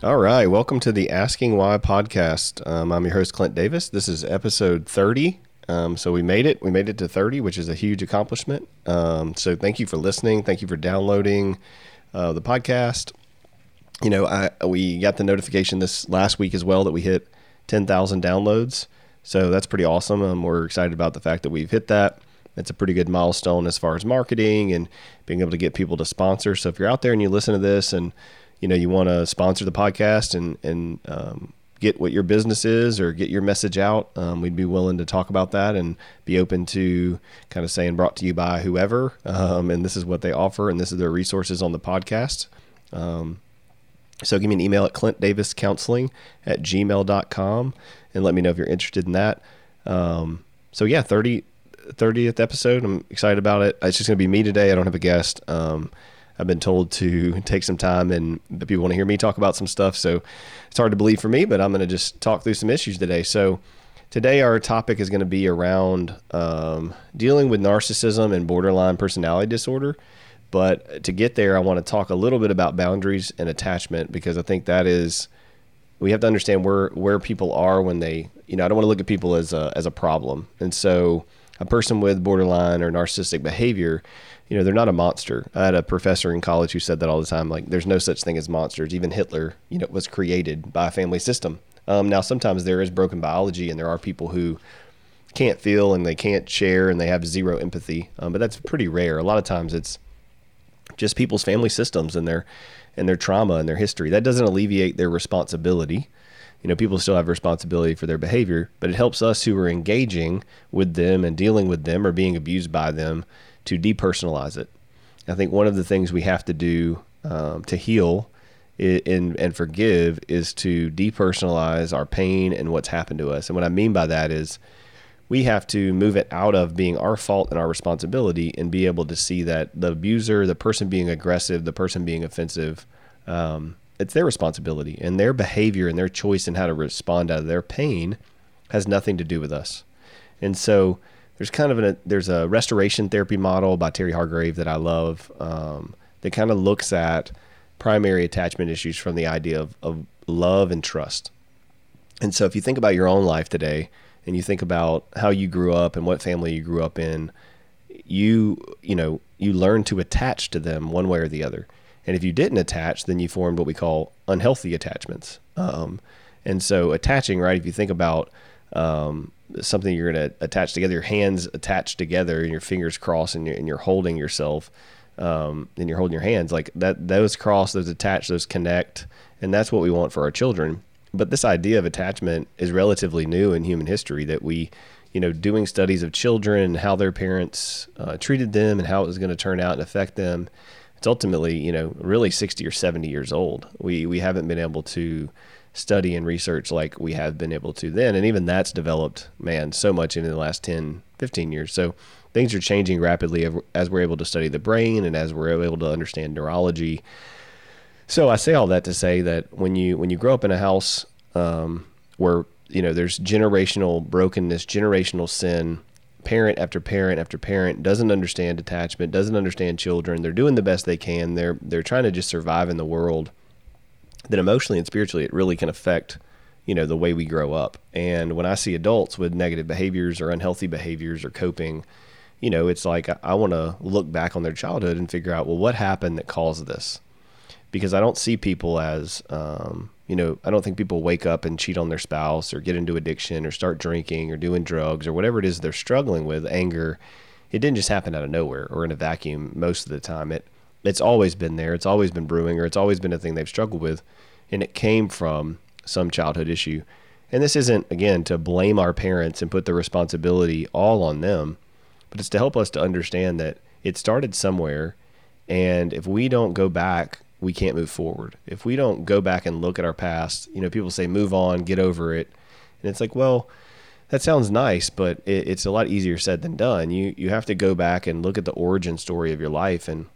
All right, welcome to the Asking Why podcast. Um, I'm your host, Clint Davis. This is episode 30. Um, so we made it. We made it to 30, which is a huge accomplishment. Um, so thank you for listening. Thank you for downloading uh, the podcast. You know, I, we got the notification this last week as well that we hit 10,000 downloads. So that's pretty awesome. Um, we're excited about the fact that we've hit that. It's a pretty good milestone as far as marketing and being able to get people to sponsor. So if you're out there and you listen to this and you know you want to sponsor the podcast and and um, get what your business is or get your message out, um, we'd be willing to talk about that and be open to kind of saying brought to you by whoever. Um, and this is what they offer, and this is their resources on the podcast. Um, so give me an email at clintdaviscounseling at gmail.com and let me know if you're interested in that. Um, so yeah, 30, 30th episode. I'm excited about it. It's just going to be me today. I don't have a guest. I've been told to take some time and people want to hear me talk about some stuff. So it's hard to believe for me, but I'm going to just talk through some issues today. So today our topic is going to be around um, dealing with narcissism and borderline personality disorder. But to get there, I want to talk a little bit about boundaries and attachment because I think that is we have to understand where where people are when they you know I don't want to look at people as a as a problem. And so a person with borderline or narcissistic behavior you know, they're not a monster. I had a professor in college who said that all the time. Like, there's no such thing as monsters. Even Hitler, you know, was created by a family system. Um, now, sometimes there is broken biology, and there are people who can't feel and they can't share and they have zero empathy. Um, but that's pretty rare. A lot of times, it's just people's family systems and their and their trauma and their history. That doesn't alleviate their responsibility. You know, people still have responsibility for their behavior, but it helps us who are engaging with them and dealing with them or being abused by them to depersonalize it. I think one of the things we have to do um, to heal in, and forgive is to depersonalize our pain and what's happened to us. And what I mean by that is we have to move it out of being our fault and our responsibility and be able to see that the abuser, the person being aggressive, the person being offensive, um, it's their responsibility and their behavior and their choice and how to respond out of their pain has nothing to do with us. And so there's kind of a there's a restoration therapy model by Terry Hargrave that I love um, that kind of looks at primary attachment issues from the idea of, of love and trust. And so if you think about your own life today and you think about how you grew up and what family you grew up in, you you know you learn to attach to them one way or the other. And if you didn't attach, then you formed what we call unhealthy attachments. Um, and so attaching, right? If you think about um, something you're going to attach together, your hands attached together and your fingers crossed and you're, and you're holding yourself um, and you're holding your hands like that, those cross, those attach, those connect. And that's what we want for our children. But this idea of attachment is relatively new in human history that we, you know, doing studies of children how their parents uh, treated them and how it was going to turn out and affect them. It's ultimately, you know, really 60 or 70 years old. We, we haven't been able to study and research like we have been able to then. And even that's developed, man, so much in the last 10, 15 years. So things are changing rapidly as we're able to study the brain and as we're able to understand neurology. So I say all that to say that when you when you grow up in a house um, where you know there's generational brokenness, generational sin, parent after parent after parent doesn't understand attachment, doesn't understand children. They're doing the best they can. They're they're trying to just survive in the world then emotionally and spiritually it really can affect you know the way we grow up and when i see adults with negative behaviors or unhealthy behaviors or coping you know it's like i, want to look back on their childhood and figure out well what happened that caused this because i don't see people as um, You know, I don't think people wake up and cheat on their spouse or get into addiction or start drinking or doing drugs or whatever it is they're struggling with, anger. It didn't just happen out of nowhere or in a vacuum most of the time. It it's always been there. It's always been brewing or it's always been a thing they've struggled with and it came from some childhood issue. And this isn't again to blame our parents and put the responsibility all on them, but it's to help us to understand that it started somewhere and if we don't go back we can't move forward. If we don't go back and look at our past, you know, people say move on, get over it. And it's like, well, that sounds nice, but it, it's a lot easier said than done. You you have to go back and look at the origin story of your life and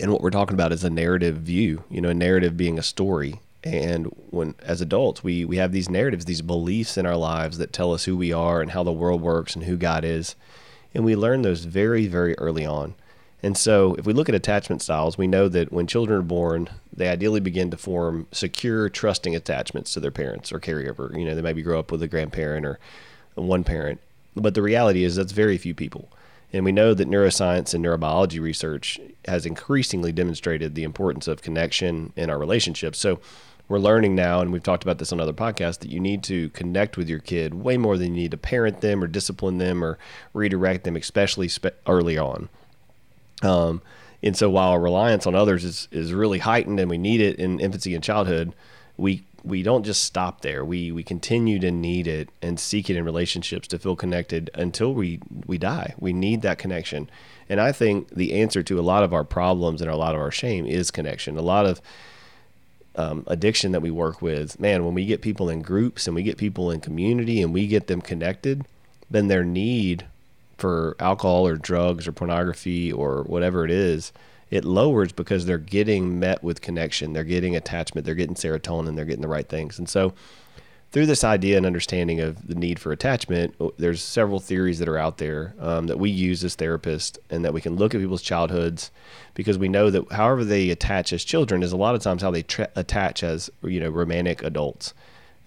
and what we're talking about is a narrative view, you know, a narrative being a story. And when as adults, we we have these narratives, these beliefs in our lives that tell us who we are and how the world works and who God is. And we learn those very very early on. And so, if we look at attachment styles, we know that when children are born, they ideally begin to form secure, trusting attachments to their parents or caregiver. You know, they maybe grow up with a grandparent or one parent. But the reality is that's very few people. And we know that neuroscience and neurobiology research has increasingly demonstrated the importance of connection in our relationships. So, we're learning now, and we've talked about this on other podcasts, that you need to connect with your kid way more than you need to parent them or discipline them or redirect them, especially spe- early on. Um, and so while reliance on others is, is really heightened and we need it in infancy and childhood, we we don't just stop there. We we continue to need it and seek it in relationships to feel connected until we we die. We need that connection. And I think the answer to a lot of our problems and a lot of our shame is connection. A lot of um, addiction that we work with, man, when we get people in groups and we get people in community and we get them connected, then their need for alcohol or drugs or pornography or whatever it is, it lowers because they're getting met with connection, they're getting attachment, they're getting serotonin, they're getting the right things. And so, through this idea and understanding of the need for attachment, there's several theories that are out there um, that we use as therapists, and that we can look at people's childhoods because we know that however they attach as children is a lot of times how they tra- attach as you know romantic adults.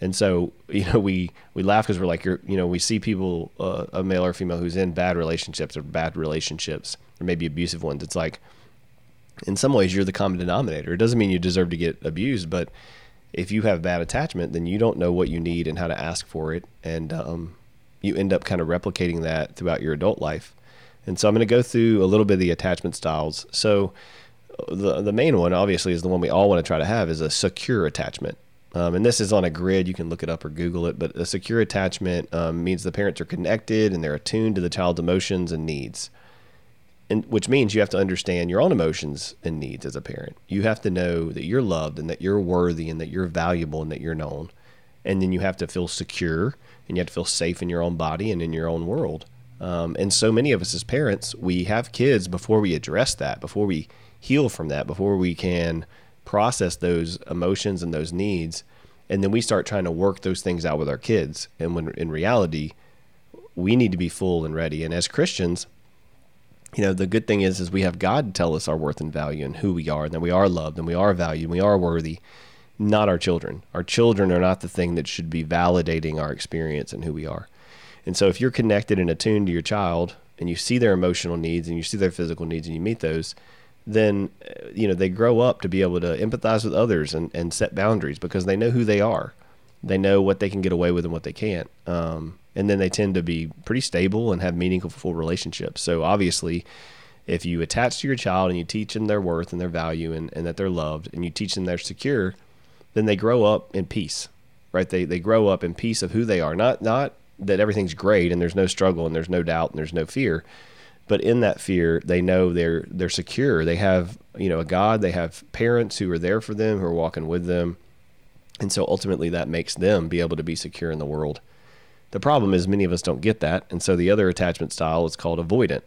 And so, you know, we, we laugh because we're like, you're, you know, we see people, uh, a male or female who's in bad relationships or bad relationships or maybe abusive ones. It's like, in some ways, you're the common denominator. It doesn't mean you deserve to get abused, but if you have bad attachment, then you don't know what you need and how to ask for it. And um, you end up kind of replicating that throughout your adult life. And so I'm going to go through a little bit of the attachment styles. So uh, the, the main one, obviously, is the one we all want to try to have is a secure attachment. Um, and this is on a grid. You can look it up or Google it. But a secure attachment um, means the parents are connected and they're attuned to the child's emotions and needs. And which means you have to understand your own emotions and needs as a parent. You have to know that you're loved and that you're worthy and that you're valuable and that you're known. And then you have to feel secure and you have to feel safe in your own body and in your own world. Um, and so many of us as parents, we have kids before we address that, before we heal from that, before we can process those emotions and those needs and then we start trying to work those things out with our kids and when in reality we need to be full and ready and as christians you know the good thing is is we have god tell us our worth and value and who we are and that we are loved and we are valued and we are worthy not our children. Our children are not the thing that should be validating our experience and who we are. And so if you're connected and attuned to your child and you see their emotional needs and you see their physical needs and you meet those then uh, you know they grow up to be able to empathize with others and, and set boundaries because they know who they are. They know what they can get away with and what they can't. Um, and then they tend to be pretty stable and have meaningful relationships. So obviously if you attach to your child and you teach them their worth and their value and, and that they're loved and you teach them they're secure then they grow up in peace right? They, they grow up in peace of who they are. Not not that everything's great and there's no struggle and there's no doubt and there's no fear but in that fear they know they're they're secure. They have you know a god. They have parents who are there for them who are walking with them. And so ultimately that makes them be able to be secure in the world the problem is many of us don't get that and so the other attachment style is called avoidant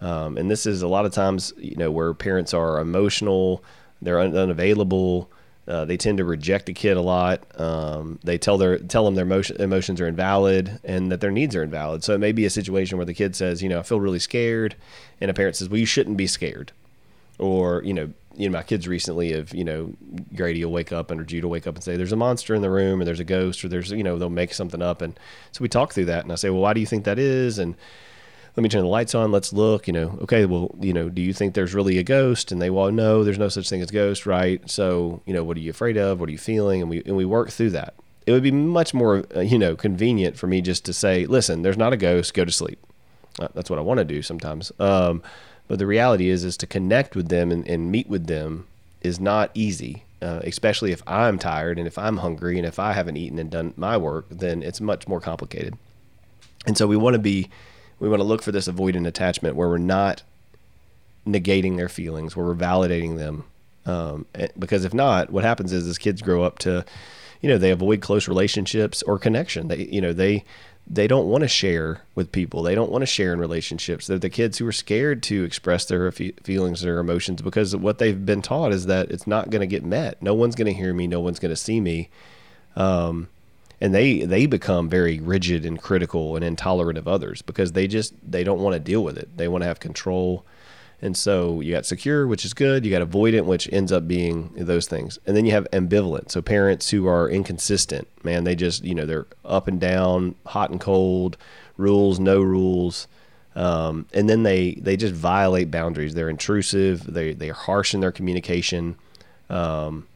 um, and this is a lot of times you know where parents are emotional they're un- unavailable uh, they tend to reject the kid a lot. Um, they tell their tell them their emotion, emotions are invalid and that their needs are invalid. So it may be a situation where the kid says, you know, I feel really scared, and a parent says, well, you shouldn't be scared, or you know, you know, my kids recently have, you know, Grady will wake up and or Jude will wake up and say, there's a monster in the room, or there's a ghost, or there's, you know, they'll make something up, and so we talk through that, and I say, well, why do you think that is, and let me turn the lights on. Let's look. You know, okay, well, you know, do you think there's really a ghost? And they, well, no, there's no such thing as ghost, right? So, you know, what are you afraid of? What are you feeling? And we and we work through that. It would be much more, uh, you know, convenient for me just to say, listen, there's not a ghost. Go to sleep. Uh, that's what I want to do sometimes. Um, but the reality is, is to connect with them and, and meet with them is not easy. Uh, especially if I'm tired and if I'm hungry and if I haven't eaten and done my work, then it's much more complicated. And so we want to be we want to look for this avoidant attachment where we're not negating their feelings, where we're validating them. Um, because if not, what happens is as kids grow up to, you know, they avoid close relationships or connection. They, you know, they they don't want to share with people. They don't want to share in relationships. They're the kids who are scared to express their feelings, their emotions, because what they've been taught is that it's not going to get met. No one's going to hear me. No one's going to see me. Um, and they they become very rigid and critical and intolerant of others because they just they don't want to deal with it. They want to have control. And so you got secure, which is good. You got avoidant, which ends up being those things. And then you have ambivalent. So parents who are inconsistent, man, they just, you know, they're up and down, hot and cold, rules, no rules. Um, and then they, they just violate boundaries. They're intrusive. They, they're harsh in their communication. Um,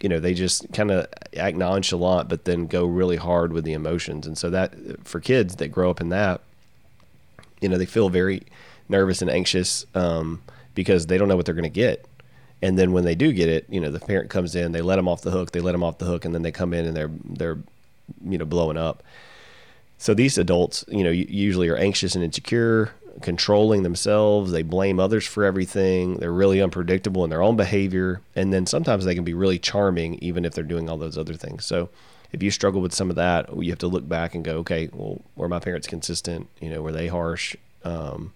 you know they just kind of act nonchalant but then go really hard with the emotions and so that for kids that grow up in that you know they feel very nervous and anxious um, because they don't know what they're going to get and then when they do get it you know the parent comes in they let them off the hook they let them off the hook and then they come in and they're they're you know blowing up so these adults you know usually are anxious and insecure controlling themselves. They blame others for everything. They're really unpredictable in their own behavior. And then sometimes they can be really charming, even if they're doing all those other things. So if you struggle with some of that, you have to look back and go, okay, well, were my parents consistent? You know, were they harsh? Um,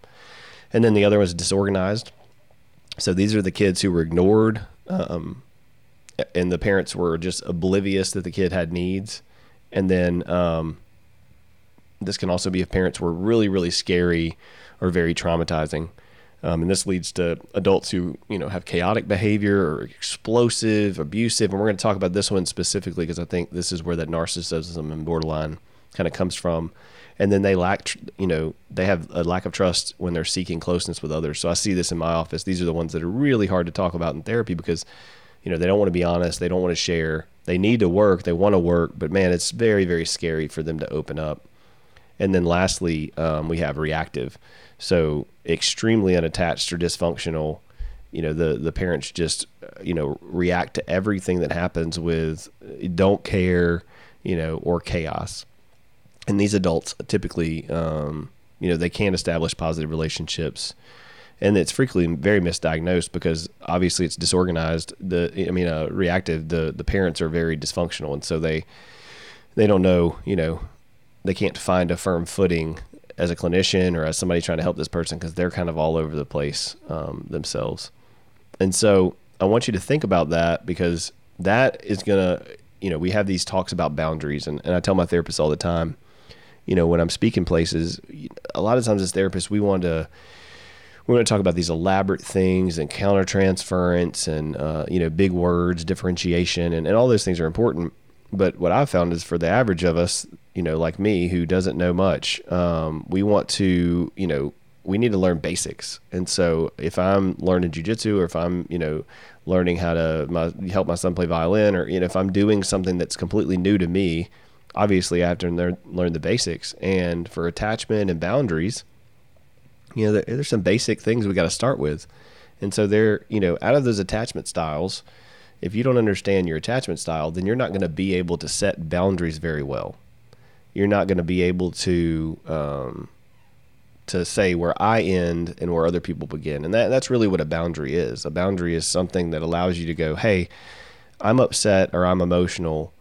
and then the other was disorganized. So these are the kids who were ignored, um, and the parents were just oblivious that the kid had needs. And then um, this can also be if parents were really, really scary or very traumatizing. Um, and this leads to adults who you know have chaotic behavior or explosive, abusive, and we're going to talk about this one specifically because I think this is where that narcissism and borderline kind of comes from. And then they lack, you know, they have a lack of trust when they're seeking closeness with others. So I see this in my office. These are the ones that are really hard to talk about in therapy because, you know, they don't want to be honest, they don't want to share, they need to work, they want to work, but man, it's very, very scary for them to open up. And then lastly, um, we have reactive. So extremely unattached or dysfunctional. You know, the the parents just you know react to everything that happens with don't care, you know, or chaos. And these adults typically, um, you know, they can't establish positive relationships and it's frequently very misdiagnosed because obviously it's disorganized. The I mean, uh, reactive. The the parents are very dysfunctional, and so they they don't know. You know, they can't find a firm footing as a clinician or as somebody trying to help this person because they're kind of all over the place um, themselves. And so I want you to think about that because that is going to, you know, we have these talks about boundaries. And, and I tell my therapist all the time, you know, when I'm speaking places, a lot of times as therapists, we want to, we want to talk about these elaborate things and countertransference and, uh, you know, big words, differentiation, and, and all those things are important. But what I've found is for the average of us, you know, like me who doesn't know much, um, we want to, you know, we need to learn basics. And so if I'm learning jujitsu or if I'm, you know, learning how to my, help my son play violin or, you know, if I'm doing something that's completely new to me, obviously to learn, learn the basics. And for attachment and boundaries, you know, there, there's some basic things we got to start with. And so there, you know, out of those attachment styles, if you don't understand your attachment style, then you're not going to be able to set boundaries very well. You're not going to be able to um, to say where I end and where other people begin, and that that's really what a boundary is. A boundary is something that allows you to go, "Hey, I'm upset or I'm emotional."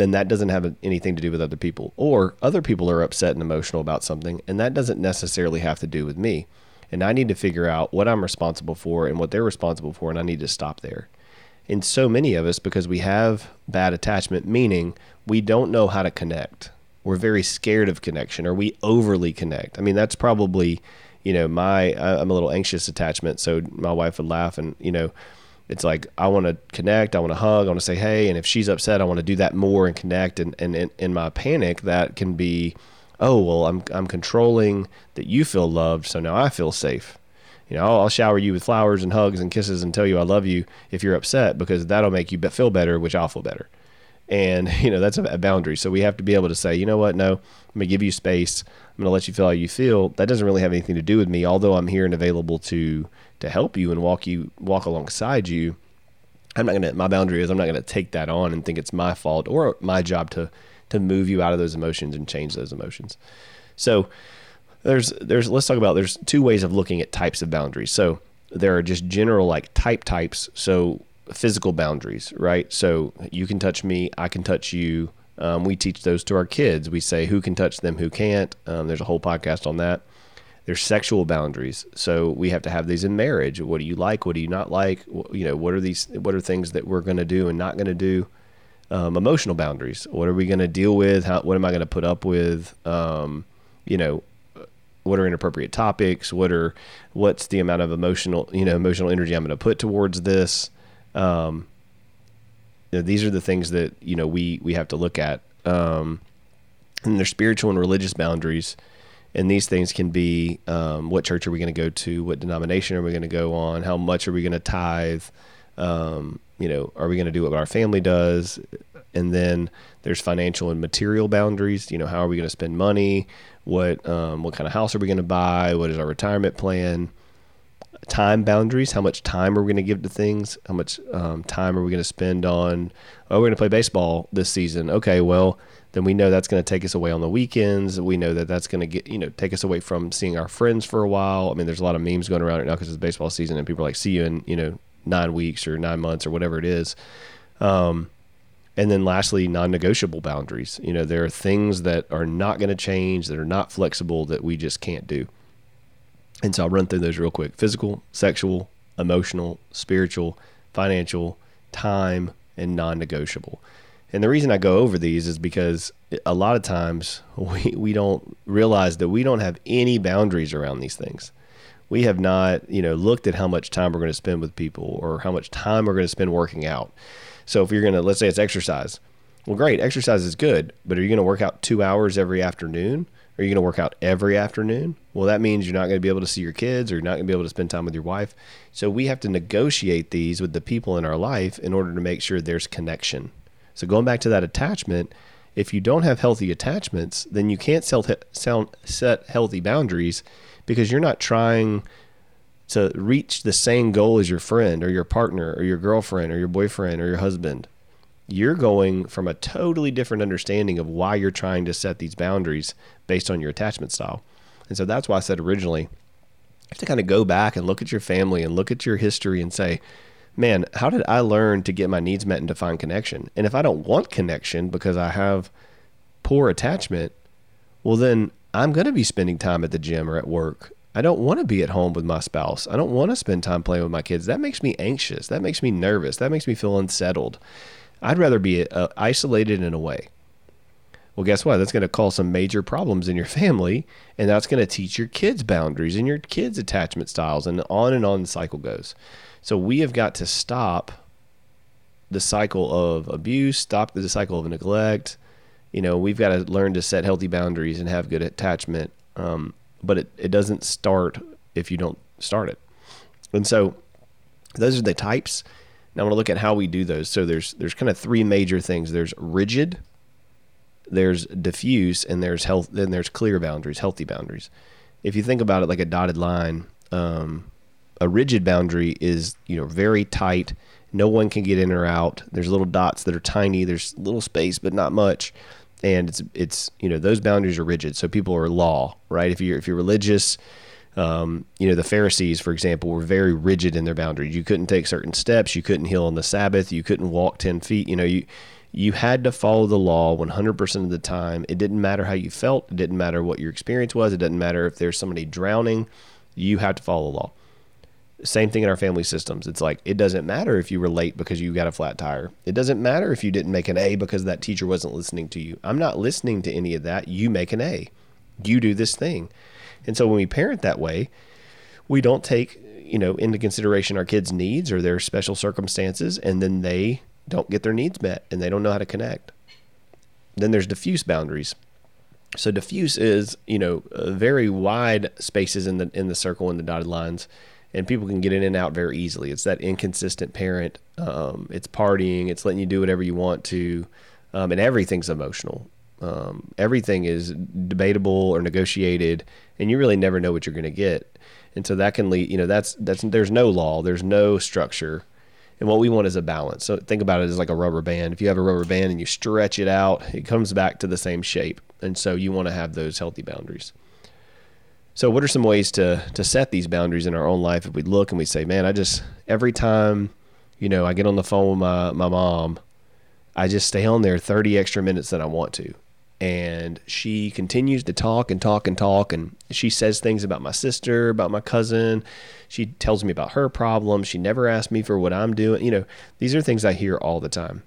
Then that doesn't have anything to do with other people, or other people are upset and emotional about something, and that doesn't necessarily have to do with me. And I need to figure out what I'm responsible for and what they're responsible for, and I need to stop there in so many of us because we have bad attachment, meaning we don't know how to connect. We're very scared of connection or we overly connect. I mean, that's probably, you know, my, I'm a little anxious attachment. So my wife would laugh and, you know, it's like I want to connect, I want to hug, I want to say hey, and if she's upset, I want to do that more and connect. And and in, my panic, that can be oh well i'm i'm controlling that you feel loved so now i feel safe. You know I'll, I'll shower you with flowers and hugs and kisses and tell you i love you if you're upset because that'll make you feel better which i'll feel better. And you know that's a, boundary. So we have to be able to say you know what? No going to give you space i'm going to let you feel how you feel. That doesn't really have anything to do with me. Although i'm here and available to to help you and walk you walk alongside you i'm not going to my boundary is i'm not going to take that on and think it's my fault or my job to to move you out of those emotions and change those emotions. So there's there's let's talk about there's two ways of looking at types of boundaries. So there are just general like type types. So physical boundaries right? So you can touch me i can touch you um, we teach those to our kids. We say who can touch them? Who can't? Um, there's a whole podcast on that. There's sexual boundaries. So we have to have these in marriage. What do you like? What do you not like? You know what are these what are things that we're going to do and not going to do? Um, emotional boundaries. What are we going to deal with? How what am i going to put up with? Um, you know what are inappropriate topics? What are what's the amount of emotional you know emotional energy i'm going to put towards this? Um, these are the things that you know we we have to look at. Um, and there's spiritual and religious boundaries. And these things can be um, what church are we going to go to? What denomination are we going to go on? How much are we going to tithe? Um, you know are we going to do what our family does? And then there's financial and material boundaries. You know how are we going to spend money? What um, what kind of house are we going to buy? What is our retirement plan time boundaries how much time are we going to give to things how much um, time are we going to spend on oh we're going to play baseball this season. Okay well then we know that's going to take us away on the weekends. We know that that's going to get you know take us away from seeing our friends for a while. I mean there's a lot of memes going around right now because it's baseball season and people are like see you in you know nine weeks or nine months or whatever it is. Um, and then lastly non-negotiable boundaries. You know there are things that are not going to change that are not flexible that we just can't do and so I'll run through those real quick physical, sexual, emotional, spiritual, financial, time, and non negotiable. And the reason I go over these is because a lot of times we, we don't realize that we don't have any boundaries around these things. We have not, you know, looked at how much time we're going to spend with people or how much time we're going to spend working out. So if you're going to, let's say it's exercise. Well, great, exercise is good, but are you going to work out two hours every afternoon? Are you going to work out every afternoon? Well, that means you're not going to be able to see your kids or you're not going to be able to spend time with your wife. So we have to negotiate these with the people in our life in order to make sure there's connection. So going back to that attachment, if you don't have healthy attachments, then you can't set healthy boundaries because you're not trying to reach the same goal as your friend or your partner or your girlfriend or your boyfriend or your husband you're going from a totally different understanding of why you're trying to set these boundaries based on your attachment style. And so that's why I said originally, you have to kind of go back and look at your family and look at your history and say, man, how did I learn to get my needs met and to find connection? And if I don't want connection because I have poor attachment, well, then I'm going to be spending time at the gym or at work. I don't want to be at home with my spouse. I don't want to spend time playing with my kids. That makes me anxious. That makes me nervous. That makes me feel unsettled. I'd rather be uh, isolated and away. Well, guess what? That's going to cause some major problems in your family, and that's going to teach your kids boundaries and your kids' attachment styles, and on and on the cycle goes. So we have got to stop the cycle of abuse, stop the cycle of neglect. You know, we've got to learn to set healthy boundaries and have good attachment. Um, but it, it doesn't start if you don't start it. And so those are the types now I want to look at how we do those. So there's there's kind of three major things. There's rigid, there's diffuse, and there's health. Then there's clear boundaries, healthy boundaries. If you think about it like a dotted line, um, a rigid boundary is you know very tight. No one can get in or out. There's little dots that are tiny. There's little space, but not much. And it's it's you know those boundaries are rigid. So people are law, right? If you're if you're religious, um, you know, the Pharisees, for example, were very rigid in their boundaries. You couldn't take certain steps. You couldn't heal on the Sabbath. You couldn't walk 10 feet. You know, you, you had to follow the law 100% of the time. It didn't matter how you felt. It didn't matter what your experience was. It didn't matter if there's somebody drowning. You had to follow the law. Same thing in our family systems. It's like it doesn't matter if you were late because you got a flat tire. It doesn't matter if you didn't make an A because that teacher wasn't listening to you. I'm not listening to any of that. You make an A. You do this thing. And so when we parent that way, we don't take, you know, into consideration our kids' needs or their special circumstances, and then they don't get their needs met and they don't know how to connect. Then there's diffuse boundaries. So diffuse is, you know, uh, very wide spaces in the in the circle and the dotted lines, and people can get in and out very easily. It's that inconsistent parent. Um, it's partying. It's letting you do whatever you want to, um, and everything's emotional. Um, everything is debatable or negotiated, and you really never know what you're going to get. And so that can lead. You know, that's that's there's no law. There's no structure. And what we want is a balance. So think about it as like a rubber band. If you have a rubber band and you stretch it out, it comes back to the same shape. And so you want to have those healthy boundaries. So what are some ways to to set these boundaries in our own life if we look and we say, "Man, I just every time, you know, I get on the phone with my my mom, I just stay on there 30 extra minutes than I want to." And she continues to talk and talk and talk and she says things about my sister, about my cousin. She tells me about her problems. She never asks me for what I'm doing. You know, these are things I hear all the time.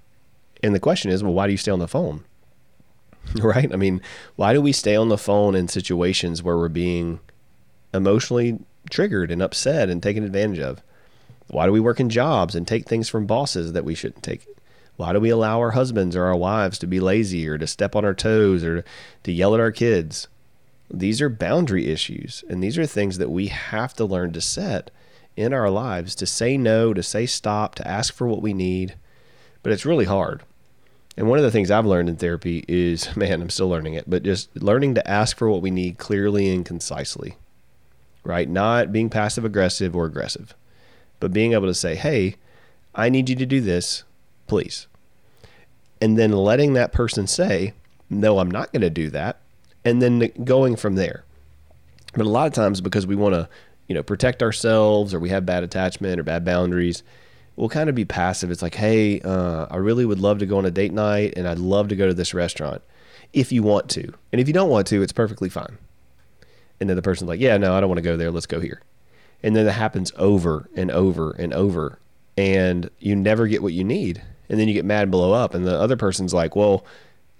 And the question is, well, why do you stay on the phone? right? I mean, why do we stay on the phone in situations where we're being emotionally triggered and upset and taken advantage of? Why do we work in jobs and take things from bosses that we shouldn't take? Why do we allow our husbands or our wives to be lazy or to step on our toes or to yell at our kids? These are boundary issues, and these are things that we have to learn to set in our lives to say no, to say stop, to ask for what we need. But it's really hard. And one of the things I've learned in therapy is, man, I'm still learning it, but just learning to ask for what we need clearly and concisely, right? Not being passive aggressive or aggressive, but being able to say, hey, I need you to do this, please. And then letting that person say, no, I'm not going to do that. And then going from there. But a lot of times, because we want to, you know, protect ourselves or we have bad attachment or bad boundaries, we'll kind of be passive. It's like, hey, uh, I really would love to go on a date night and I'd love to go to this restaurant if you want to. And if you don't want to, it's perfectly fine. And then the person's like, yeah, no, I don't want to go there. Let's go here. And then it happens over and over and over. And you never get what you need. And then you get mad and blow up. And the other person's like, well,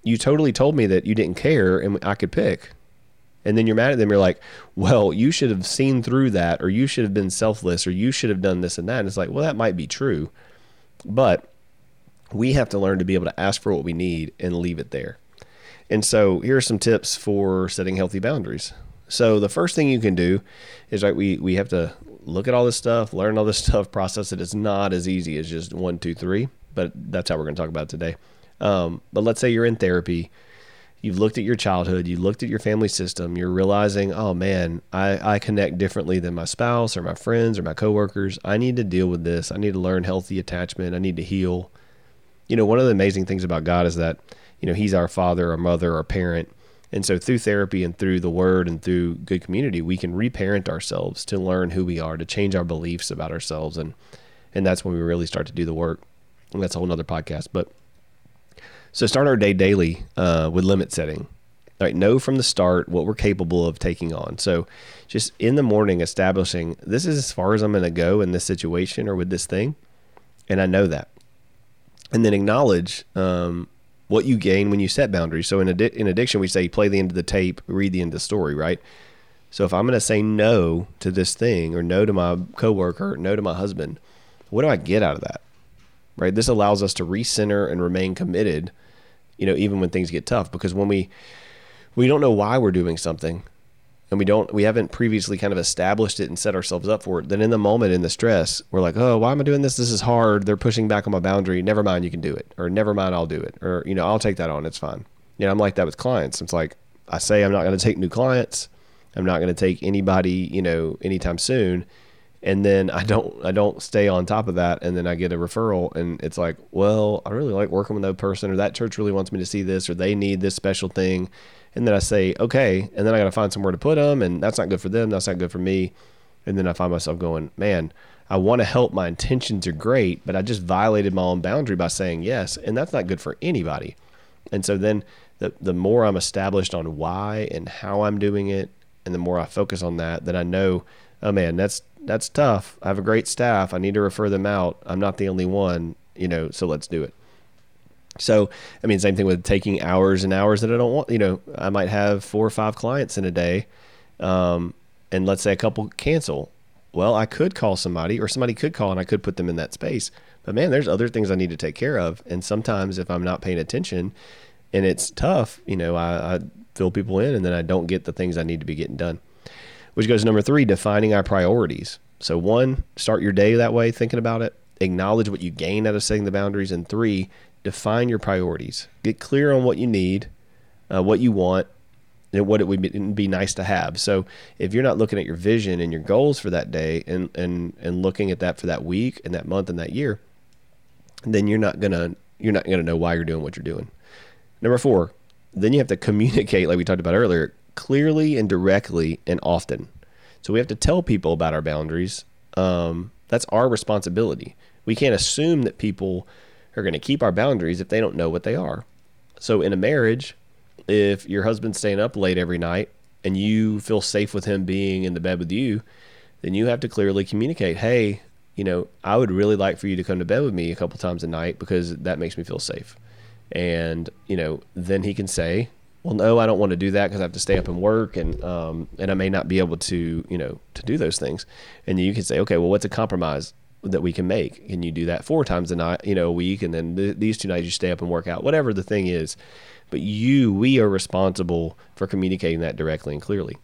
you totally told me that you didn't care and I could pick. And then you're mad at them. You're like well you should have seen through that or you should have been selfless or you should have done this and that. And it's like well that might be true but we have to learn to be able to ask for what we need and leave it there. And so here are some tips for setting healthy boundaries. So the first thing you can do is right we we have to look at all this stuff learn all this stuff process it. It's not as easy as just one two three but that's how we're going to talk about today um, but let's say you're in therapy you've looked at your childhood, you looked at your family system, you're realizing, oh man, I, I connect differently than my spouse or my friends or my coworkers. I need to deal with this. I need to learn healthy attachment. I need to heal. You know, one of the amazing things about God is that, you know, He's our father, our mother, our parent. And so through therapy and through the word and through good community, we can reparent ourselves to learn who we are, to change our beliefs about ourselves. And and that's when we really start to do the work. That's a whole nother podcast. But so start our day daily uh, with limit setting. All right, know from the start what we're capable of taking on. So just in the morning, establishing this is as far as I'm going to go in this situation or with this thing, and I know that. And then acknowledge um, what you gain when you set boundaries. So in, in addiction, we say play the end of the tape, read the end of the story, right? So if I'm going to say no to this thing or no to my coworker, no to my husband, what do I get out of that? Right? This allows us to recenter and remain committed you know, even when things get tough, because when we we don't know why we're doing something, and we don't we haven't previously kind of established it and set ourselves up for it, then in the moment in the stress, we're like, oh, why am I doing this? This is hard. They're pushing back on my boundary. Never mind, you can do it, or never mind, I'll do it, or you know, I'll take that on. It's fine. You know, I'm like that with clients. It's like I say I'm not going to take new clients. I'm not going to take anybody, you know, anytime soon and then I don't I don't stay on top of that, and then I get a referral, and it's like, well, I really like working with that person, or that church really wants me to see this, or they need this special thing, and then I say, okay, and then I got to find somewhere to put them, and that's not good for them, that's not good for me, and then I find myself going, man, I want to help, my intentions are great, but I just violated my own boundary by saying yes, and that's not good for anybody, and so then the the more I'm established on why and how I'm doing it, and the more I focus on that, then I know, oh man, that's that's tough. I have a great staff. I need to refer them out. I'm not the only one, you know, so let's do it. So, I mean, same thing with taking hours and hours that I don't want. You know, I might have four or five clients in a day, um, and let's say a couple cancel. Well, I could call somebody, or somebody could call, and I could put them in that space. But man, there's other things I need to take care of, and sometimes if I'm not paying attention, and it's tough, you know, I, I fill people in, and then I don't get the things I need to be getting done. Which goes to number three, defining our priorities. So one, start your day that way, thinking about it. Acknowledge what you gain out of setting the boundaries, and three, define your priorities. Get clear on what you need, uh, what you want, and what it would be nice to have. So if you're not looking at your vision and your goals for that day, and and and looking at that for that week and that month and that year, then you're not gonna you're not gonna know why you're doing what you're doing. Number four, then you have to communicate, like we talked about earlier, clearly and directly and often. So we have to tell people about our boundaries. Um, that's our responsibility. We can't assume that people are going to keep our boundaries if they don't know what they are. So in a marriage, if your husband's staying up late every night and you feel safe with him being in the bed with you, then you have to clearly communicate, hey, you know, I would really like for you to come to bed with me a couple times a night because that makes me feel safe. And, you know, then he can say, well, no, I don't want to do that because I have to stay up and work, and um, and I may not be able to, you know, to do those things. And you can say, okay, well, what's a compromise that we can make? Can you do that four times a night, you know, a week, and then th- these two nights you stay up and work out, whatever the thing is. But you, we are responsible for communicating that directly and clearly.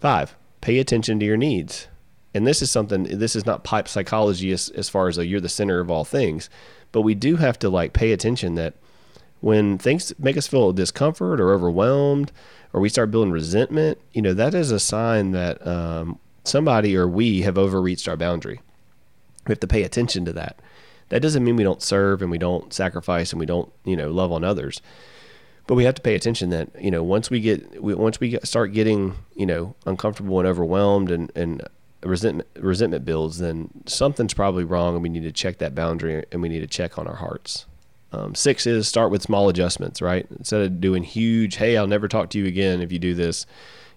Five, pay attention to your needs. And this is something. This is not pipe psychology as, as far as a, you're the center of all things, but we do have to like pay attention that when things make us feel discomfort or overwhelmed, or we start building resentment, you know, that is a sign that um, somebody or we have overreached our boundary. We have to pay attention to that. That doesn't mean we don't serve and we don't sacrifice and we don't, you know, love on others. But we have to pay attention that, you know, once we get, we, once we start getting, you know, uncomfortable and overwhelmed and, and resentment, resentment builds, then something's probably wrong and we need to check that boundary and we need to check on our hearts. Um, six is start with small adjustments, right? Instead of doing huge, hey, I'll never talk to you again if you do this,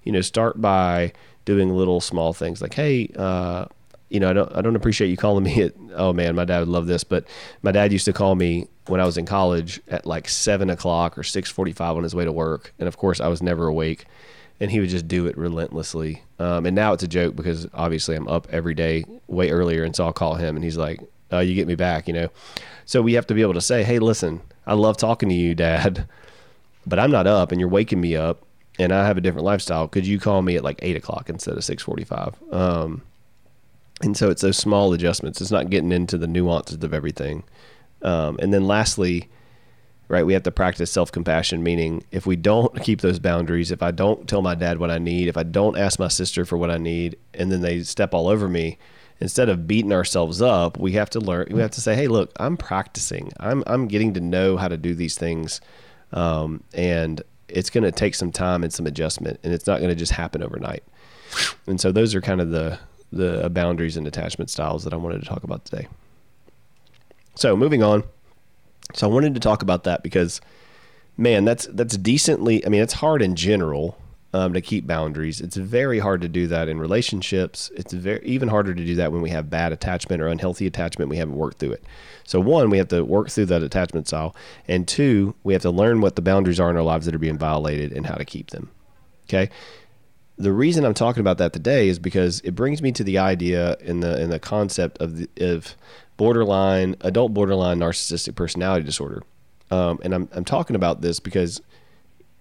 you know, start by doing little small things like, hey, uh, you know, I don't, I don't appreciate you calling me at, oh man, my dad would love this, but my dad used to call me when I was in college at like seven o'clock or 645 on his way to work. And of course I was never awake and he would just do it relentlessly. Um, and now it's a joke because obviously I'm up every day way earlier. And so I'll call him and he's like, uh, you get me back, you know? So we have to be able to say, hey, listen, I love talking to you, Dad, but I'm not up, and you're waking me up, and I have a different lifestyle. Could you call me at like eight o'clock instead of six forty-five? Um, and so it's those small adjustments. It's not getting into the nuances of everything. Um, and then lastly, right, we have to practice self compassion, meaning if we don't keep those boundaries, if I don't tell my dad what I need, if I don't ask my sister for what I need, and then they step all over me, instead of beating ourselves up, we have to learn. We have to say, "Hey, look, I'm practicing. I'm I'm getting to know how to do these things, um, and it's going to take some time and some adjustment, and it's not going to just happen overnight." And so, those are kind of the the boundaries and attachment styles that I wanted to talk about today. So, moving on. So, I wanted to talk about that because, man, that's that's decently. I mean, it's hard in general um, to keep boundaries. It's very hard to do that in relationships. It's very even harder to do that when we have bad attachment or unhealthy attachment. We haven't worked through it. So one, we have to work through that attachment style, and two, we have to learn what the boundaries are in our lives that are being violated and how to keep them. Okay. The reason I'm talking about that today is because it brings me to the idea in the in the concept of the, of borderline adult borderline narcissistic personality disorder. Um, and I'm, I'm talking about this because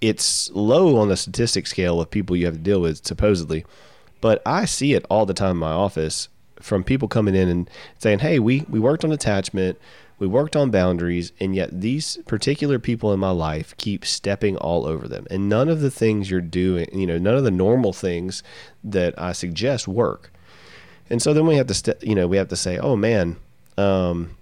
it's low on the statistic scale of people you have to deal with, supposedly. But I see it all the time in my office from people coming in and saying, Hey, we, we worked on attachment, we worked on boundaries, and yet these particular people in my life keep stepping all over them. And none of the things you're doing, you know, none of the normal things that I suggest work. And so then we have to, st- you know, we have to say, Oh man, um,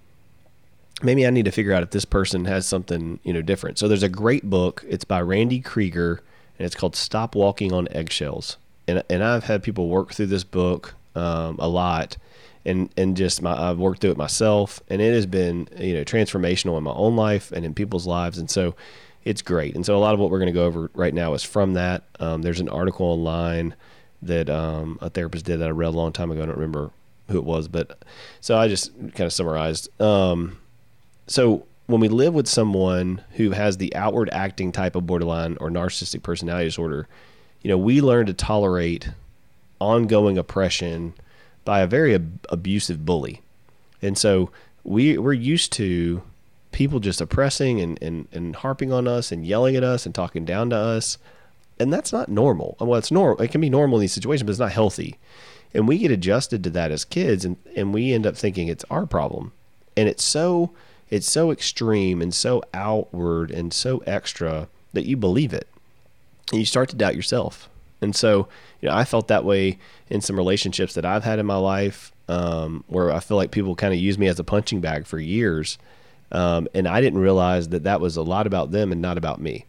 maybe I need to figure out if this person has something, you know, different. So there's a great book. It's by Randi Kreger and it's called Stop Walking on Eggshells. And, and I've had people work through this book um, a lot and, and just my, I've worked through it myself and it has been, you know, transformational in my own life and in people's lives. And so it's great. And so a lot of what we're going to go over right now is from that. Um, there's an article online that um, a therapist did that I read a long time ago. I don't remember who it was, but so I just kind of summarized. Um, so when we live with someone who has the outward acting type of borderline or narcissistic personality disorder, you know, we learn to tolerate ongoing oppression by a very ab- abusive bully. And so we we're used to people just oppressing and, and, and harping on us and yelling at us and talking down to us. and that's not normal. Uh, well, it's normal. It can be normal in these situations, but it's not healthy. And we get adjusted to that as kids, and and we end up thinking it's our problem, and it's so it's so extreme and so outward and so extra that you believe it, and you start to doubt yourself. And so, you know, I felt that way in some relationships that I've had in my life, um, where I feel like people kind of use me as a punching bag for years, um, and I didn't realize that that was a lot about them and not about me.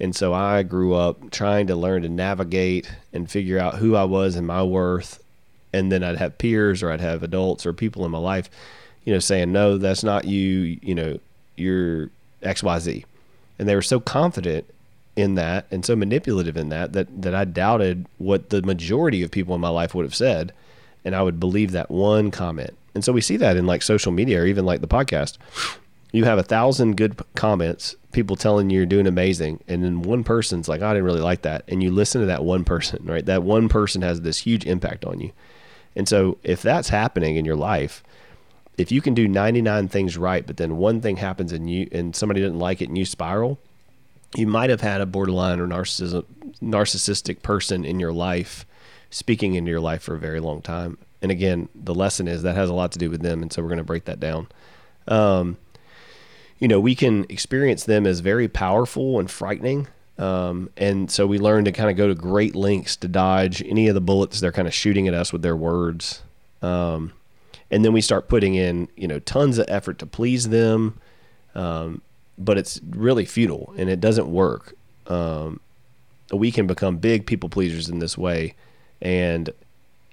And so I grew up trying to learn to navigate and figure out who I was and my worth. And then I'd have peers or I'd have adults or people in my life, you know, saying, no, that's not you, you know, you're XYZ. And they were so confident in that and so manipulative in that that that I doubted what the majority of people in my life would have said and I would believe that one comment. And so we see that in like social media or even like the podcast. You have a thousand good comments, people telling you you're doing amazing, and then one person's like, oh, "I didn't really like that," and you listen to that one person, right? That one person has this huge impact on you. And so if that's happening in your life, if you can do 99 things right, but then one thing happens and you and somebody doesn't like it and you spiral, you might have had a borderline or narcissism, narcissistic person in your life speaking into your life for a very long time. And again, the lesson is that has a lot to do with them, and so we're going to break that down. Um, you know, we can experience them as very powerful and frightening. Um, and so we learn to kind of go to great lengths to dodge any of the bullets they're kind of shooting at us with their words. Um, and then we start putting in, you know, tons of effort to please them. Um, but it's really futile and it doesn't work. Um, we can become big people pleasers in this way. And,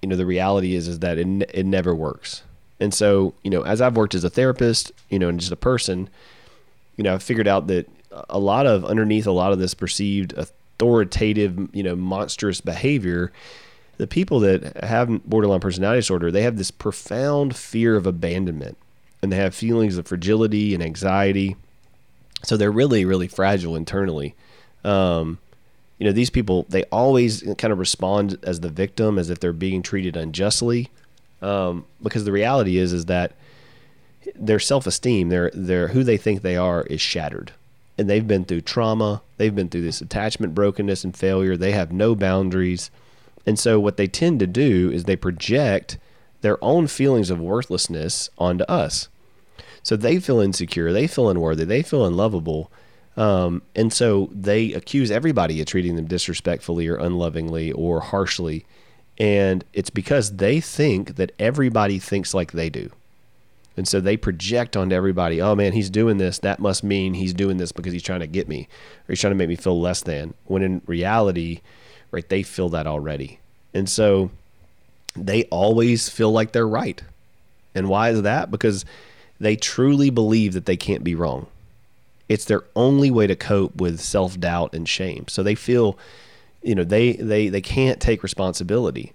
you know, the reality is, is that it, it never works. And so, you know, as I've worked as a therapist, you know, and just a person, you know, I figured out that a lot of underneath a lot of this perceived authoritative, you know, monstrous behavior, the people that have borderline personality disorder, they have this profound fear of abandonment and they have feelings of fragility and anxiety. So they're really, really fragile internally. Um, you know, these people, they always kind of respond as the victim as if they're being treated unjustly. Um, because the reality is, is that their self-esteem, their their who they think they are, is shattered, and they've been through trauma. They've been through this attachment brokenness and failure. They have no boundaries, and so what they tend to do is they project their own feelings of worthlessness onto us. So they feel insecure, they feel unworthy, they feel unlovable, um, and so they accuse everybody of treating them disrespectfully or unlovingly or harshly. And it's because they think that everybody thinks like they do. And so they project onto everybody, oh man, he's doing this. That must mean he's doing this because he's trying to get me or he's trying to make me feel less than. When in reality, right, they feel that already. And so they always feel like they're right. And why is that? Because they truly believe that they can't be wrong. It's their only way to cope with self doubt and shame. So they feel you know they they they can't take responsibility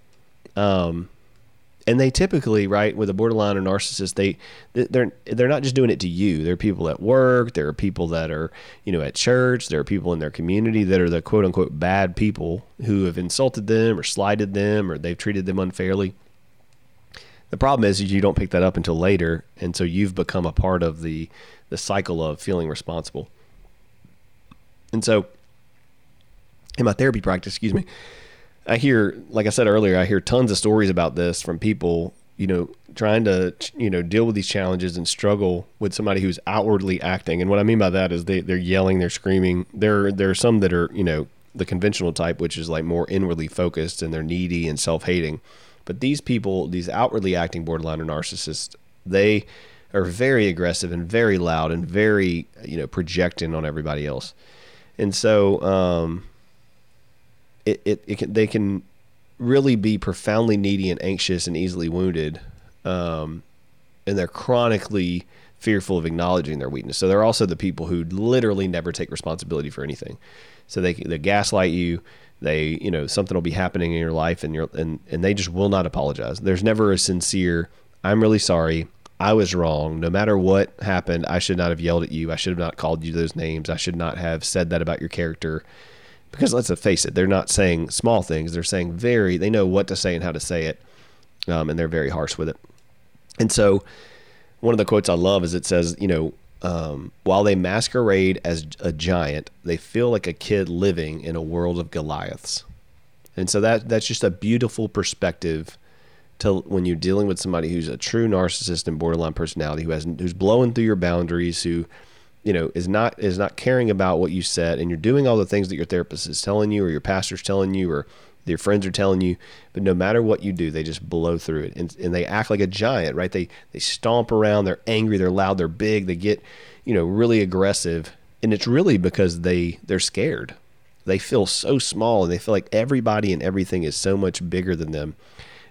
um and they typically right with a borderline or narcissist they they're they're not just doing it to you. There are people at work. There are people that are you know at church. There are people in their community that are the quote unquote bad people who have insulted them or slighted them or they've treated them unfairly. The problem is you don't pick that up until later. And so you've become a part of the the cycle of feeling responsible. And so in my therapy practice, excuse me, I hear, like I said earlier, I hear tons of stories about this from people, you know, trying to, you know, deal with these challenges and struggle with somebody who's outwardly acting. And what I mean by that is they, they're yelling, they're screaming. There, there are some that are, you know, the conventional type, which is like more inwardly focused and they're needy and self hating. But these people, these outwardly acting borderline or narcissists, they are very aggressive and very loud and very, you know, projecting on everybody else. And so, um, it, it, it can, they can really be profoundly needy and anxious and easily wounded. Um, and they're chronically fearful of acknowledging their weakness. So they're also the people who literally never take responsibility for anything. So they, they gaslight you. They, you know, something will be happening in your life and you're, and, and they just will not apologize. There's never a sincere, I'm really sorry. I was wrong. No matter what happened, I should not have yelled at you. I should have not called you those names. I should not have said that about your character because let's face it, they're not saying small things. They're saying very, they know what to say and how to say it. Um, and they're very harsh with it. And so one of the quotes I love is it says, you know, um, while they masquerade as a giant, they feel like a kid living in a world of Goliaths. And so that that's just a beautiful perspective to when you're dealing with somebody who's a true narcissist and borderline personality who has who's blowing through your boundaries, who you know is not is not caring about what you said, and you're doing all the things that your therapist is telling you or your pastor's telling you or your friends are telling you, but no matter what you do, they just blow through it and, and they act like a giant, right? They they stomp around, they're angry, they're loud, they're big, they get, you know, really aggressive. And it's really because they they're scared. They feel so small and they feel like everybody and everything is so much bigger than them.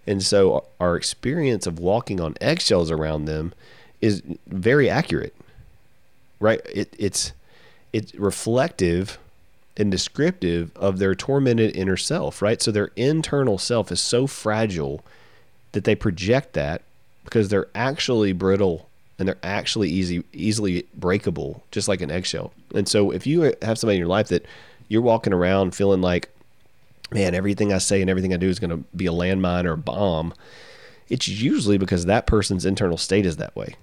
And so our experience of walking on eggshells around them is very accurate. Right? It, it's it's reflective and descriptive of their tormented inner self, right? So their internal self is so fragile that they project that because they're actually brittle and they're actually easy easily breakable, just like an eggshell. And so if you have somebody in your life that you're walking around feeling like, man, everything I say and everything I do is going to be a landmine or a bomb, it's usually because that person's internal state is that way.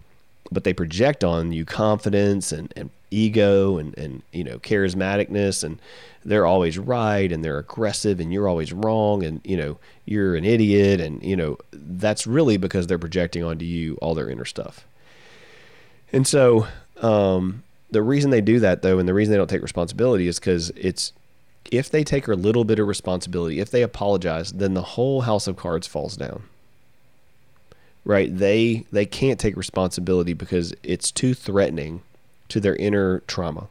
But they project on you confidence and, and ego and, and you know charismaticness and they're always right and they're aggressive and you're always wrong and you know you're an idiot and you know that's really because they're projecting onto you all their inner stuff. And so um, the reason they do that though and the reason they don't take responsibility is because it's if they take a little bit of responsibility if they apologize then the whole house of cards falls down right they they can't take responsibility because it's too threatening to their inner trauma.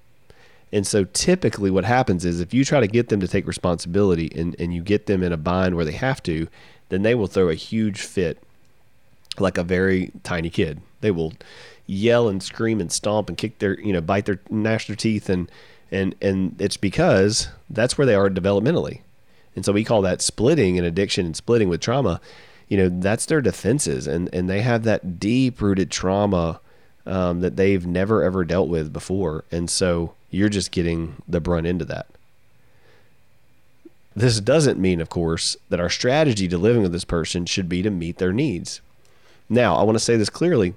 And so typically what happens is if you try to get them to take responsibility and, and you get them in a bind where they have to, then they will throw a huge fit like a very tiny kid. They will yell and scream and stomp and kick their, you know, bite their, gnash their teeth. And, and, and it's because that's where they are developmentally. And so we call that splitting and addiction and splitting with trauma. You know, that's their defenses. And, and they have that deep rooted trauma um, that they've never ever dealt with before. And so you're just getting the brunt into that. This doesn't mean, of course, that our strategy to living with this person should be to meet their needs. Now, I want to say this clearly.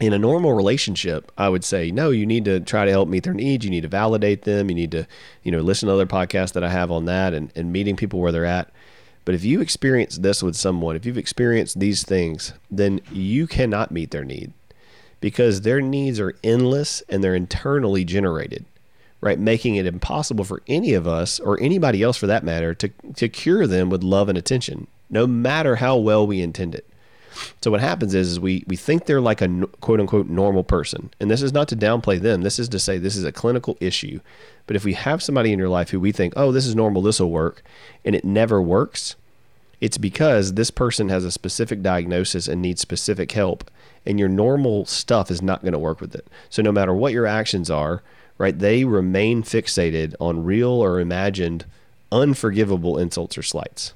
In a normal relationship, I would say, no, you need to try to help meet their needs. You need to validate them. You need to, you know, listen to other podcasts that I have on that and, and meeting people where they're at. But if you experience this with someone, if you've experienced these things, then you cannot meet their need because their needs are endless and they're internally generated, right? Making it impossible for any of us or anybody else for that matter to, to cure them with love and attention, no matter how well we intend it. So what happens is, is we we think they're like a quote unquote normal person, and this is not to downplay them. This is to say this is a clinical issue. But if we have somebody in your life who we think, oh, this is normal, this will work, and it never works, it's because this person has a specific diagnosis and needs specific help, and your normal stuff is not going to work with it. So no matter what your actions are, right, they remain fixated on real or imagined unforgivable insults or slights.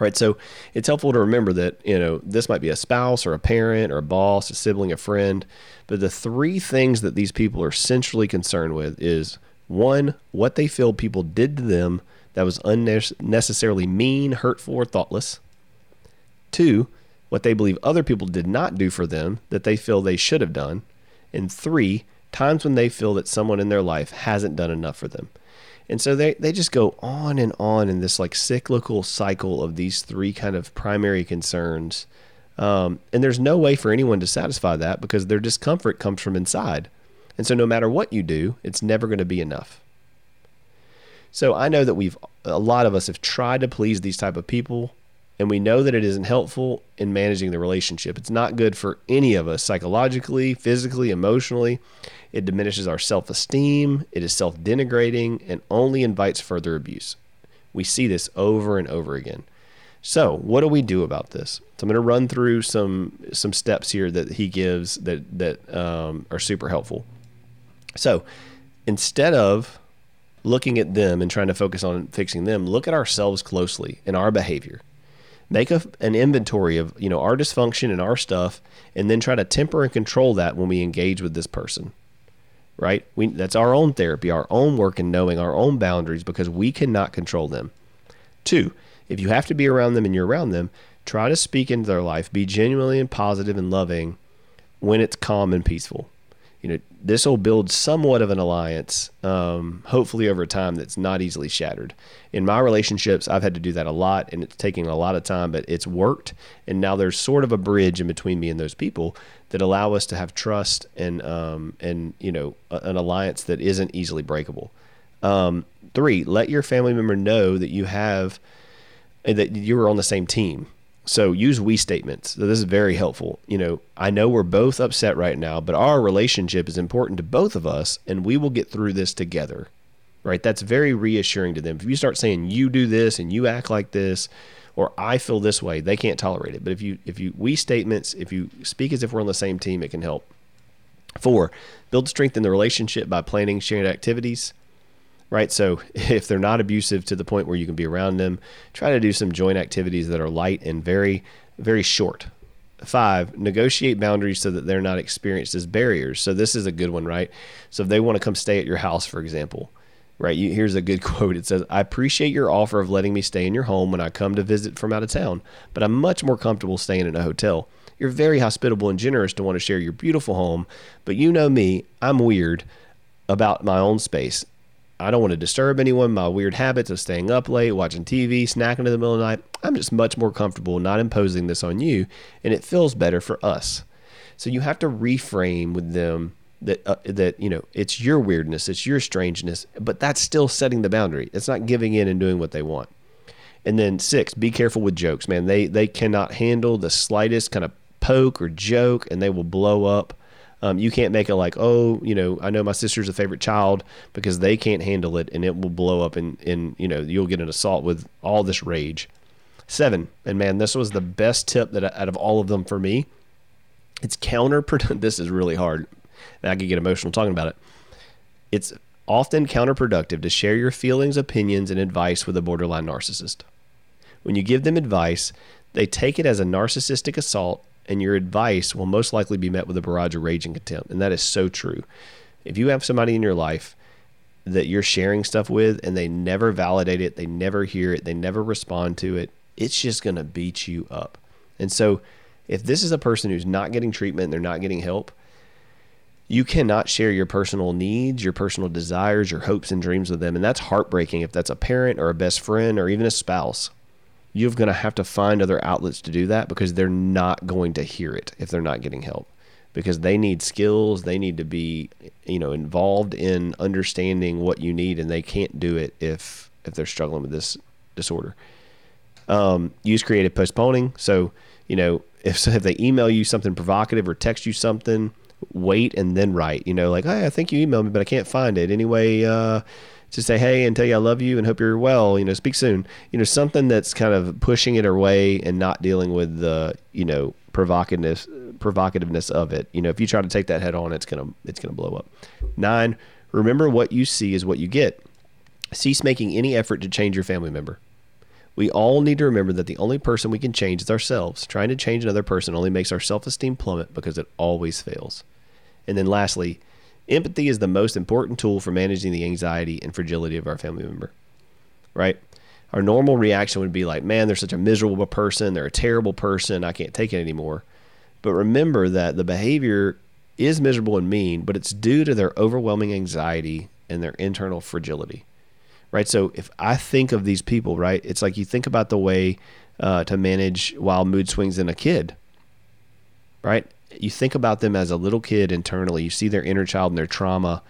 Right, so it's helpful to remember that you know this might be a spouse or a parent or a boss, a sibling, a friend, but the three things that these people are centrally concerned with is one, what they feel people did to them that was unnecessarily mean, hurtful, or thoughtless. Two, what they believe other people did not do for them that they feel they should have done. And three, times when they feel that someone in their life hasn't done enough for them. And so they, they just go on and on in this like cyclical cycle of these three kind of primary concerns. Um, and there's no way for anyone to satisfy that because their discomfort comes from inside. And so no matter what you do, it's never going to be enough. So I know that we've a lot of us have tried to please these type of people and we know that it isn't helpful in managing the relationship. It's not good for any of us psychologically, physically, emotionally. It diminishes our self esteem, it is self denigrating, and only invites further abuse. We see this over and over again. So, what do we do about this? So, I'm going to run through some some steps here that he gives that that um, are super helpful. So, instead of looking at them and trying to focus on fixing them, look at ourselves closely and our behavior make a, an inventory of you know our dysfunction and our stuff and then try to temper and control that when we engage with this person right? We that's our own therapy our own work in knowing our own boundaries because we cannot control them. Two if you have to be around them and you're around them try to speak into their life be genuinely and positive and loving when it's calm and peaceful you know, this will build somewhat of an alliance, um, hopefully over time that's not easily shattered. In my relationships, I've had to do that a lot and it's taking a lot of time, but it's worked. And now there's sort of a bridge in between me and those people that allow us to have trust and, um, and, you know, an alliance that isn't easily breakable. Um, three, let your family member know that you have, that you are on the same team so use we statements. So this is very helpful. You know, I know we're both upset right now, but our relationship is important to both of us and we will get through this together. Right? That's very reassuring to them. If you start saying you do this and you act like this or I feel this way, they can't tolerate it. But if you if you we statements, if you speak as if we're on the same team, it can help. Four, build strength in the relationship by planning shared activities right? So if they're not abusive to the point where you can be around them, try to do some joint activities that are light and very, very short. Five, negotiate boundaries so that they're not experienced as barriers. So this is a good one, right? So if they want to come stay at your house, for example, right? You, here's a good quote. It says, I appreciate your offer of letting me stay in your home when I come to visit from out of town, but I'm much more comfortable staying in a hotel. You're very hospitable and generous to want to share your beautiful home, but you know me, I'm weird about my own space I don't want to disturb anyone. My weird habits of staying up late, watching TV, snacking in the middle of the night. I'm just much more comfortable not imposing this on you, and it feels better for us. So you have to reframe with them that uh, that you know it's your weirdness, it's your strangeness, but that's still setting the boundary. It's not giving in and doing what they want. And then six, be careful with jokes, man. They they cannot handle the slightest kind of poke or joke, and they will blow up. Um, you can't make it like, oh, you know, I know my sister's a favorite child because they can't handle it and it will blow up and, and you know, you'll get an assault with all this rage. Seven, and man, this was the best tip that out of all of them for me. It's counterproductive. This is really hard. I could get emotional talking about it. It's often counterproductive to share your feelings, opinions, and advice with a borderline narcissist. When you give them advice, they take it as a narcissistic assault and your advice will most likely be met with a barrage of rage and contempt. And that is so true. If you have somebody in your life that you're sharing stuff with and they never validate it, they never hear it, they never respond to it, it's just going to beat you up. And so, if this is a person who's not getting treatment, they're not getting help, you cannot share your personal needs, your personal desires, your hopes and dreams with them. And that's heartbreaking if that's a parent or a best friend or even a spouse you're going to have to find other outlets to do that because they're not going to hear it if they're not getting help. Because they need skills they need to be you know involved in understanding what you need and they can't do it if if they're struggling with this disorder. Um, use creative postponing. So you know if so if they email you something provocative or text you something wait and then write. You know like hey i think you emailed me but i can't find it. Anyway uh, to say hey and tell you I love you and hope you're well. You know, speak soon. You know, something that's kind of pushing it away and not dealing with the you know provocativeness provocativeness of it. You know, if you try to take that head on, it's gonna it's gonna blow up. Nine. Remember what you see is what you get. Cease making any effort to change your family member. We all need to remember that the only person we can change is ourselves. Trying to change another person only makes our self esteem plummet because it always fails. And then lastly, Empathy is the most important tool for managing the anxiety and fragility of our family member, right? Our normal reaction would be like, man, they're such a miserable person. They're a terrible person. I can't take it anymore. But remember that the behavior is miserable and mean, but it's due to their overwhelming anxiety and their internal fragility, right? So if I think of these people, right, it's like you think about the way uh, to manage wild mood swings in a kid, right? You think about them as a little kid internally. You see their inner child and their trauma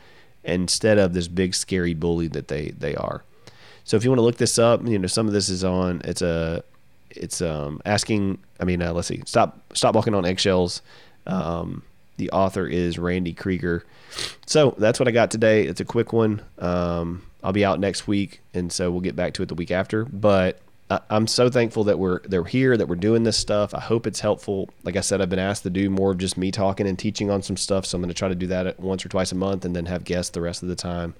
instead of this big scary bully that they they are. So if you want to look this up, you know some of this is on. It's a it's um asking. I mean, uh, let's see. Stop stop walking on eggshells. Um, the author is Randi Kreger. So that's what I got today. It's a quick one. Um, I'll be out next week, and so we'll get back to it the week after. But I'm so thankful that we're they're here, that we're doing this stuff. I hope it's helpful. Like I said, I've been asked to do more of just me talking and teaching on some stuff, so I'm going to try to do that once or twice a month, and then have guests the rest of the time.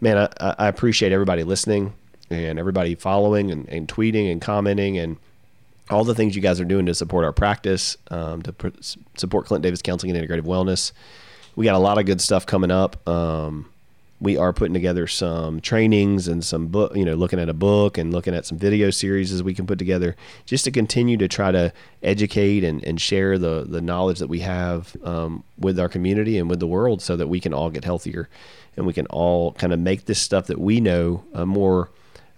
Man, I, I appreciate everybody listening and everybody following and, and, tweeting and commenting and all the things you guys are doing to support our practice, um, to pr- support Clint Davis Counseling and Integrative Wellness. We got a lot of good stuff coming up. Um, we are putting together some trainings and some book, you know, looking at a book and looking at some video series as we can put together just to continue to try to educate and, and share the, the knowledge that we have um, with our community and with the world so that we can all get healthier and we can all kind of make this stuff that we know uh, more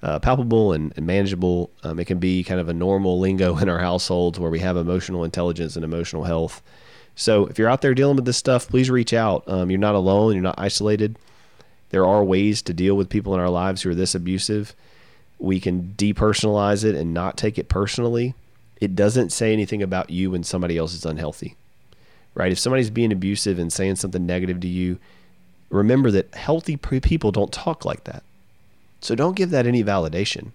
uh, palpable and, and manageable. Um, it can be kind of a normal lingo in our households where we have emotional intelligence and emotional health. So if you're out there dealing with this stuff, please reach out. Um, you're not alone. You're not isolated. There are ways to deal with people in our lives who are this abusive. We can depersonalize it and not take it personally. It doesn't say anything about you when somebody else is unhealthy, right? If somebody's being abusive and saying something negative to you, remember that healthy people don't talk like that. So don't give that any validation.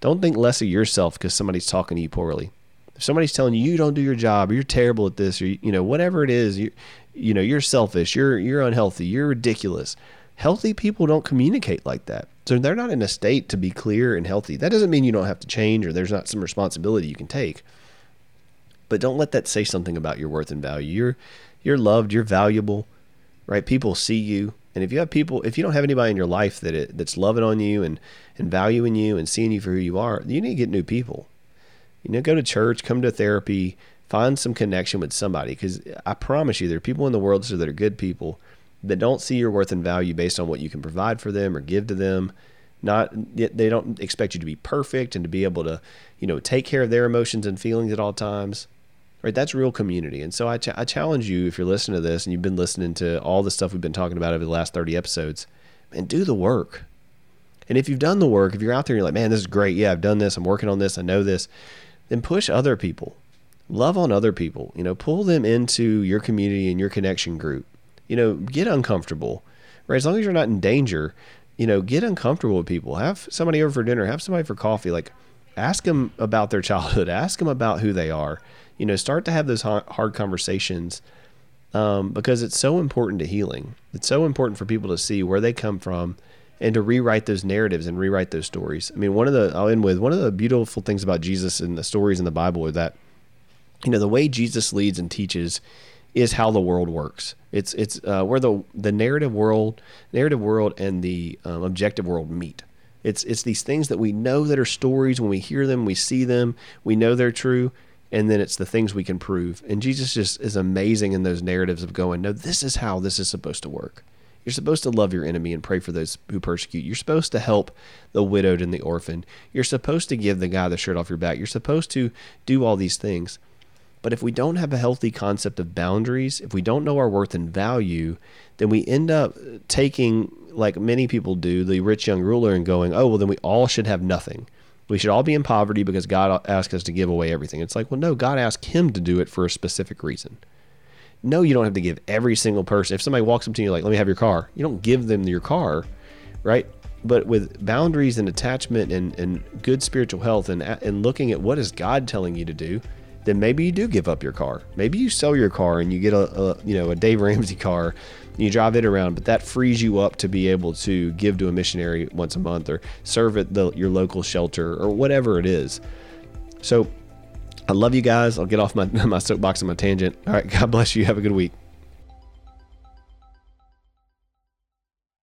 Don't think less of yourself because somebody's talking to you poorly. If somebody's telling you you don't do your job, or you're terrible at this, or you know whatever it is, you you know you're selfish, you're you're unhealthy, you're ridiculous. Healthy people don't communicate like that. So they're not in a state to be clear and healthy. That doesn't mean you don't have to change or there's not some responsibility you can take. But don't let that say something about your worth and value. You're you're loved, you're valuable, right? People see you. And if you have people, if you don't have anybody in your life that it, that's loving on you and, and valuing you and seeing you for who you are, you need to get new people. You know, go to church, come to therapy, find some connection with somebody. Because I promise you, there are people in the world that are good people that don't see your worth and value based on what you can provide for them or give to them. Not they don't expect you to be perfect and to be able to, you know, take care of their emotions and feelings at all times. Right? That's real community. And so I, ch- I challenge you if you're listening to this and you've been listening to all the stuff we've been talking about over the last 30 episodes, and do the work. And if you've done the work, if you're out there and you're like, man, this is great. Yeah, I've done this. I'm working on this. I know this. Then push other people. Love on other people. You know, pull them into your community and your connection group you know, get uncomfortable, right? As long as you're not in danger, you know, get uncomfortable with people. Have somebody over for dinner, have somebody for coffee. Like, ask them about their childhood, ask them about who they are. You know, start to have those hard conversations um, because it's so important to healing. It's so important for people to see where they come from and to rewrite those narratives and rewrite those stories. I mean, one of the, I'll end with one of the beautiful things about Jesus and the stories in the Bible are that, you know, the way Jesus leads and teaches is how the world works. It's it's uh, where the the narrative world, narrative world, and the um, objective world meet. It's it's these things that we know that are stories. When we hear them, we see them, we know they're true, and then it's the things we can prove. And Jesus just is amazing in those narratives of going, no, this is how this is supposed to work. You're supposed to love your enemy and pray for those who persecute. You're supposed to help the widowed and the orphan. You're supposed to give the guy the shirt off your back. You're supposed to do all these things. But if we don't have a healthy concept of boundaries, if we don't know our worth and value, then we end up taking, like many people do, the rich young ruler and going, oh, well, then we all should have nothing. We should all be in poverty because God asked us to give away everything. It's like, well, no, God asked him to do it for a specific reason. No, you don't have to give every single person. If somebody walks up to you like, let me have your car, you don't give them your car, right? But with boundaries and attachment and, and good spiritual health and, and looking at what is God telling you to do, then maybe you do give up your car. Maybe you sell your car and you get a, a you know a Dave Ramsey car, you drive it around, but that frees you up to be able to give to a missionary once a month or serve at the, your local shelter or whatever it is. So I love you guys. I'll get off my, my soapbox and my tangent. All right. God bless you. Have a good week.